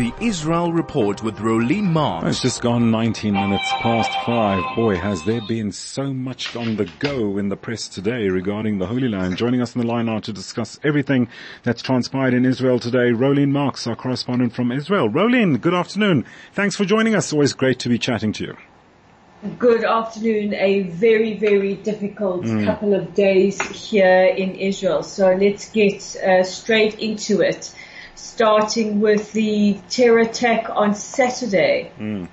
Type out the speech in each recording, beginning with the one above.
The Israel Report with Rolene Marks. It's just gone 19 minutes past five. Boy, has there been so much on the go in the press today regarding the Holy Land. Joining us on the line now to discuss everything that's transpired in Israel today, Rolene Marks, our correspondent from Israel. Rolene, good afternoon. Thanks for joining us. Always great to be chatting to you. Good afternoon. A very, very difficult mm. couple of days here in Israel. So let's get uh, straight into it starting with the terror attack on Saturday. Mm.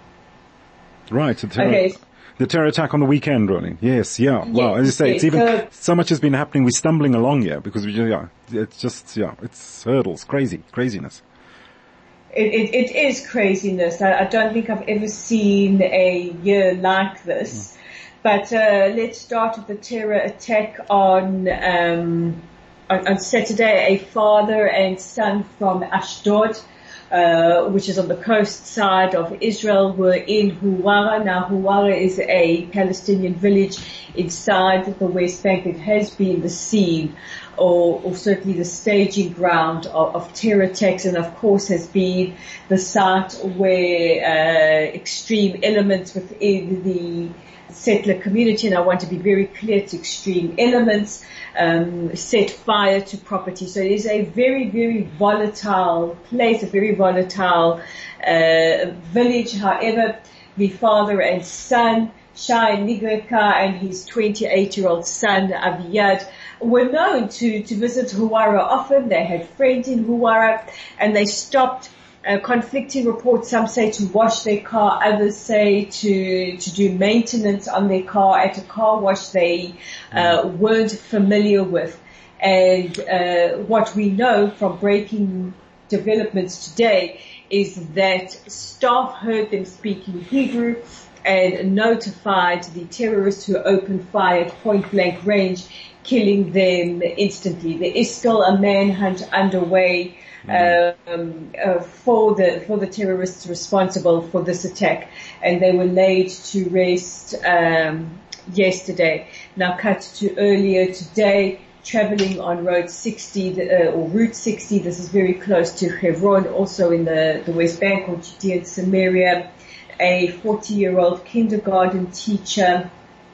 Right. The terror, okay. the terror attack on the weekend, really. Yes, yeah. Yes, well, as you say, it's even, so, so, much has been happening. We're stumbling along here because we, yeah, it's just, yeah, it's hurdles, crazy, craziness. It, it, it is craziness. I, I, don't think I've ever seen a year like this. Mm. But uh, let's start with the terror attack on um, on, on Saturday, a father and son from Ashdod, uh, which is on the coast side of Israel, were in Huwara. Now, Huwara is a Palestinian village inside the West Bank. It has been the scene or, or certainly the staging ground of, of, terror attacks and of course has been the site where uh, extreme elements within the settler community, and I want to be very clear, to extreme elements, um, set fire to property. So it is a very, very volatile place, a very volatile uh, village. However, the father and son, Shai Nigreker and his 28 year old son, Aviad, were known to, to visit Huwara often. They had friends in Huwara and they stopped conflicting reports. Some say to wash their car, others say to to do maintenance on their car at a car wash they uh, weren't familiar with. And uh, what we know from breaking developments today is that staff heard them speaking Hebrew and notified the terrorists who opened fire at point blank range, killing them instantly. There is still a manhunt underway um, uh, for the for the terrorists responsible for this attack, and they were laid to rest um, yesterday. Now, cut to earlier today. Traveling on Road 60 uh, or Route 60, this is very close to Hebron, also in the, the West Bank or Judea and Samaria. A 40-year-old kindergarten teacher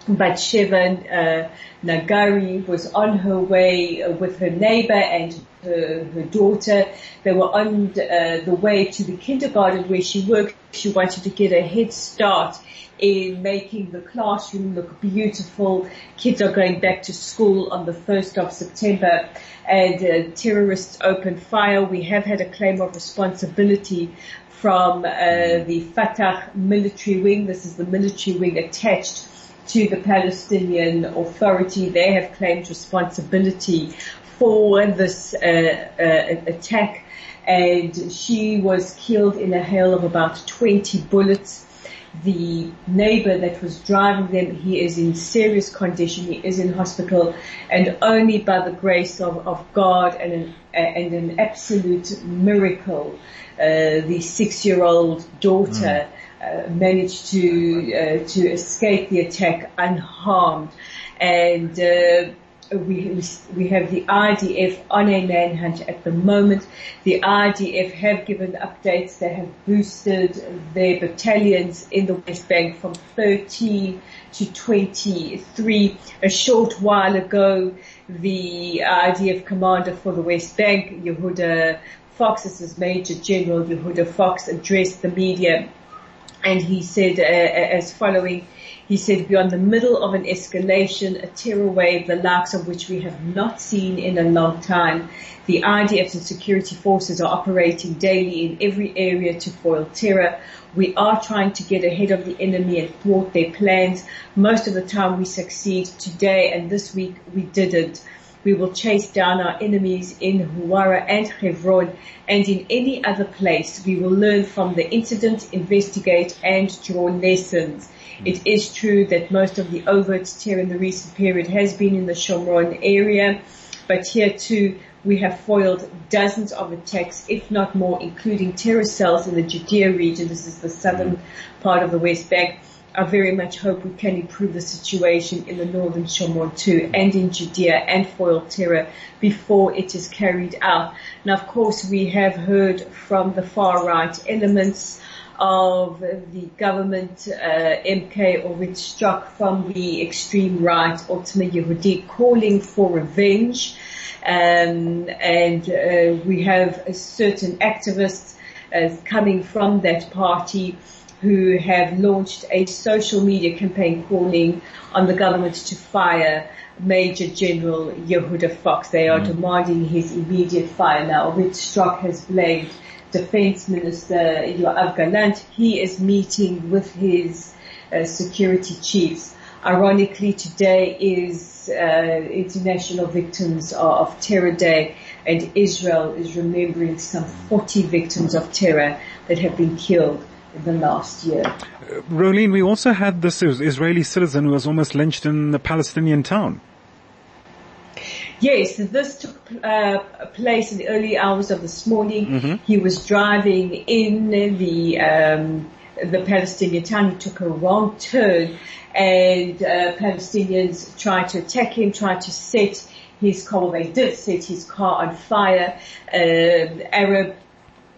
Batsheva uh, Nagari was on her way uh, with her neighbor and her, her daughter. They were on uh, the way to the kindergarten where she worked. She wanted to get a head start in making the classroom look beautiful. Kids are going back to school on the 1st of September and uh, terrorists opened fire. We have had a claim of responsibility from uh, the Fatah military wing. This is the military wing attached to the Palestinian Authority. They have claimed responsibility for this uh, uh, attack and she was killed in a hail of about 20 bullets. The neighbor that was driving them, he is in serious condition. He is in hospital and only by the grace of, of God and an, and an absolute miracle, uh, the six year old daughter mm. Uh, managed to uh, to escape the attack unharmed, and uh, we, we have the IDF on a manhunt at the moment. The IDF have given updates. They have boosted their battalions in the West Bank from 13 to 23. A short while ago, the IDF commander for the West Bank, Yehuda Fox, this is Major General Yehuda Fox, addressed the media and he said uh, as following, he said, beyond the middle of an escalation, a terror wave, the likes of which we have not seen in a long time. The IDF and security forces are operating daily in every area to foil terror. We are trying to get ahead of the enemy and thwart their plans. Most of the time we succeed. Today and this week we didn't. We will chase down our enemies in Huwara and Hebron and in any other place. We will learn from the incident, investigate and draw lessons. Hmm. It is true that most of the overt terror in the recent period has been in the Shomron area, but here too we have foiled dozens of attacks, if not more, including terror cells in the Judea region. This is the southern hmm. part of the West Bank I very much hope we can improve the situation in the northern Shomron too and in Judea and foil terror before it is carried out. Now of course we have heard from the far right elements of the government, uh, MK Orit Struck from the extreme right, Otzma Yehudit, calling for revenge. Um, and uh, we have certain activists uh, coming from that party who have launched a social media campaign calling on the government to fire Major General Yehuda Fox. They are mm. demanding his immediate fire now, which Strock has blamed Defense Minister Yoav Gallant. He is meeting with his uh, security chiefs. Ironically, today is uh, International Victims of Terror Day and Israel is remembering some 40 victims of terror that have been killed the last year. Uh, Rolene, we also had this Israeli citizen who was almost lynched in the Palestinian town. Yes, this took uh, place in the early hours of this morning. Mm-hmm. He was driving in the um, the Palestinian town. He took a wrong turn, and uh, Palestinians tried to attack him, tried to set his car. Well, they did set his car on fire. Uh, Arab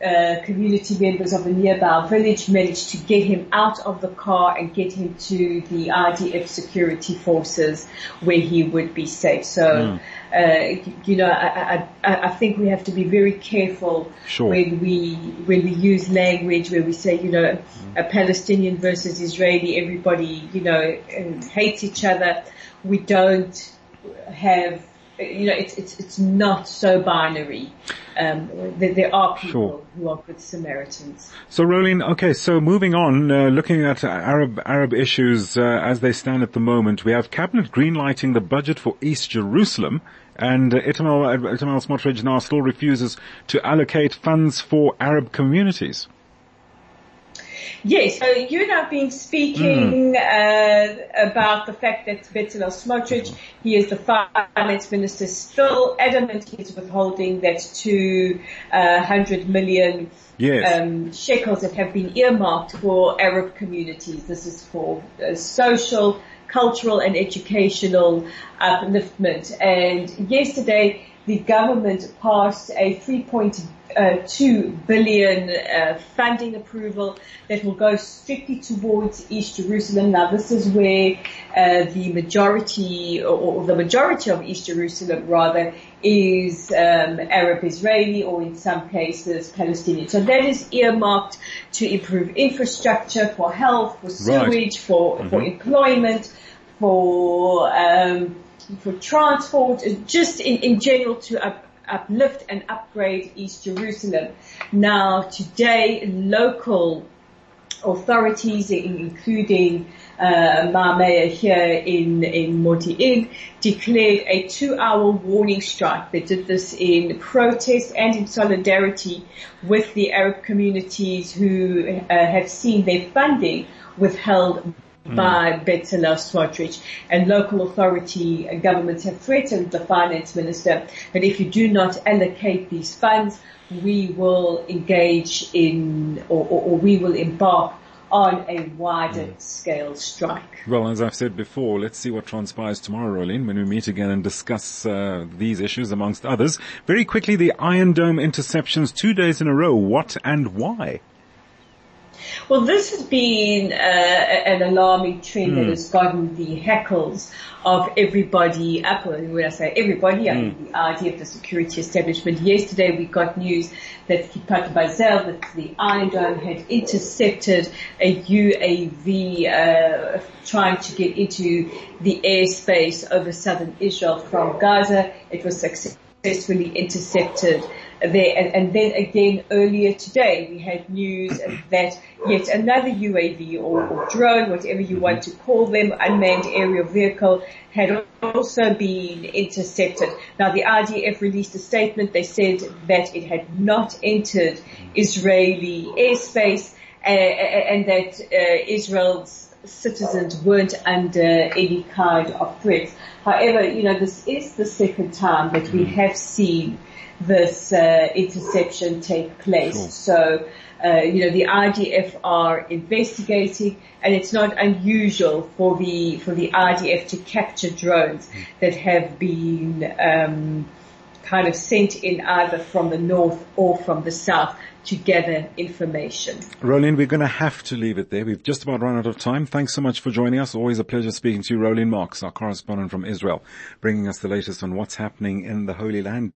uh, community members of a nearby village managed to get him out of the car and get him to the IDF security forces where he would be safe. So, mm. uh, you know, I, I, I, think we have to be very careful sure. when we when we use language where we say, you know, mm. a Palestinian versus Israeli, everybody, you know, hates each other. We don't have you know, it's, it's, it's not so binary. Um, there, there, are people sure. who are good Samaritans. So Rolene, okay, so moving on, uh, looking at Arab, Arab issues, uh, as they stand at the moment, we have cabinet greenlighting the budget for East Jerusalem and uh, Itamar Smotrich now still refuses to allocate funds for Arab communities. Yes, so you and have been speaking mm. uh, about the fact that Bezalel Smotrich, he is the finance minister, still adamant he's withholding that 200 uh, yes. um, shekels that have been earmarked for Arab communities. This is for uh, social, cultural and educational upliftment. And yesterday the government passed a 3.2 uh, 2 billion uh, funding approval that will go strictly towards East Jerusalem. Now this is where uh, the majority or, or, the majority of East Jerusalem rather is um, Arab Israeli or in some cases Palestinian. So that is earmarked to improve infrastructure for health, for sewage, right. for, mm-hmm. for employment, for um, for transport, just in, in general to up, uplift and upgrade East Jerusalem. Now today local authorities including uh, my mayor here in, in Modi'in declared a two hour warning strike. They did this in protest and in solidarity with the Arab communities who uh, have seen their funding withheld mm. by Bezalel Smotrich and local authority and governments have threatened the finance minister that if you do not allocate these funds, we will engage in or, or, or we will embark on a wider mm. scale strike. Well, as I've said before, let's see what transpires tomorrow, Rolene, when we meet again and discuss uh, these issues amongst others. Very quickly, the Iron Dome interceptions two days in a row. What and why? Well, this has been uh, an alarming trend mm. that hmm. has gotten the hackles of everybody up. When I say everybody, I mean mm. the idea of the security establishment. Yesterday we got news that Kipat Barzel, that the Iron Dome had intercepted a UAV uh, trying to get into the airspace over southern Israel from Gaza. It was successfully intercepted there. And, and, then again earlier today we had news that yet another UAV or, or drone, whatever you want to call them, unmanned aerial vehicle had also been intercepted. Now the IDF released a statement. They said that it had not entered Israeli airspace uh, and that uh, Israel's citizens weren't under any kind of threat. However, you know, this is the second time that we have seen this uh, interception take place. Sure. So, uh, you know, the IDF are investigating, and it's not unusual for the for the IDF to capture drones mm. that have been um, kind of sent in either from the north or from the south to gather information. Rolene, we're going to have to leave it there. We've just about run out of time. Thanks so much for joining us. Always a pleasure speaking to you, Rolene Marks, our correspondent from Israel, bringing us the latest on what's happening in the Holy Land.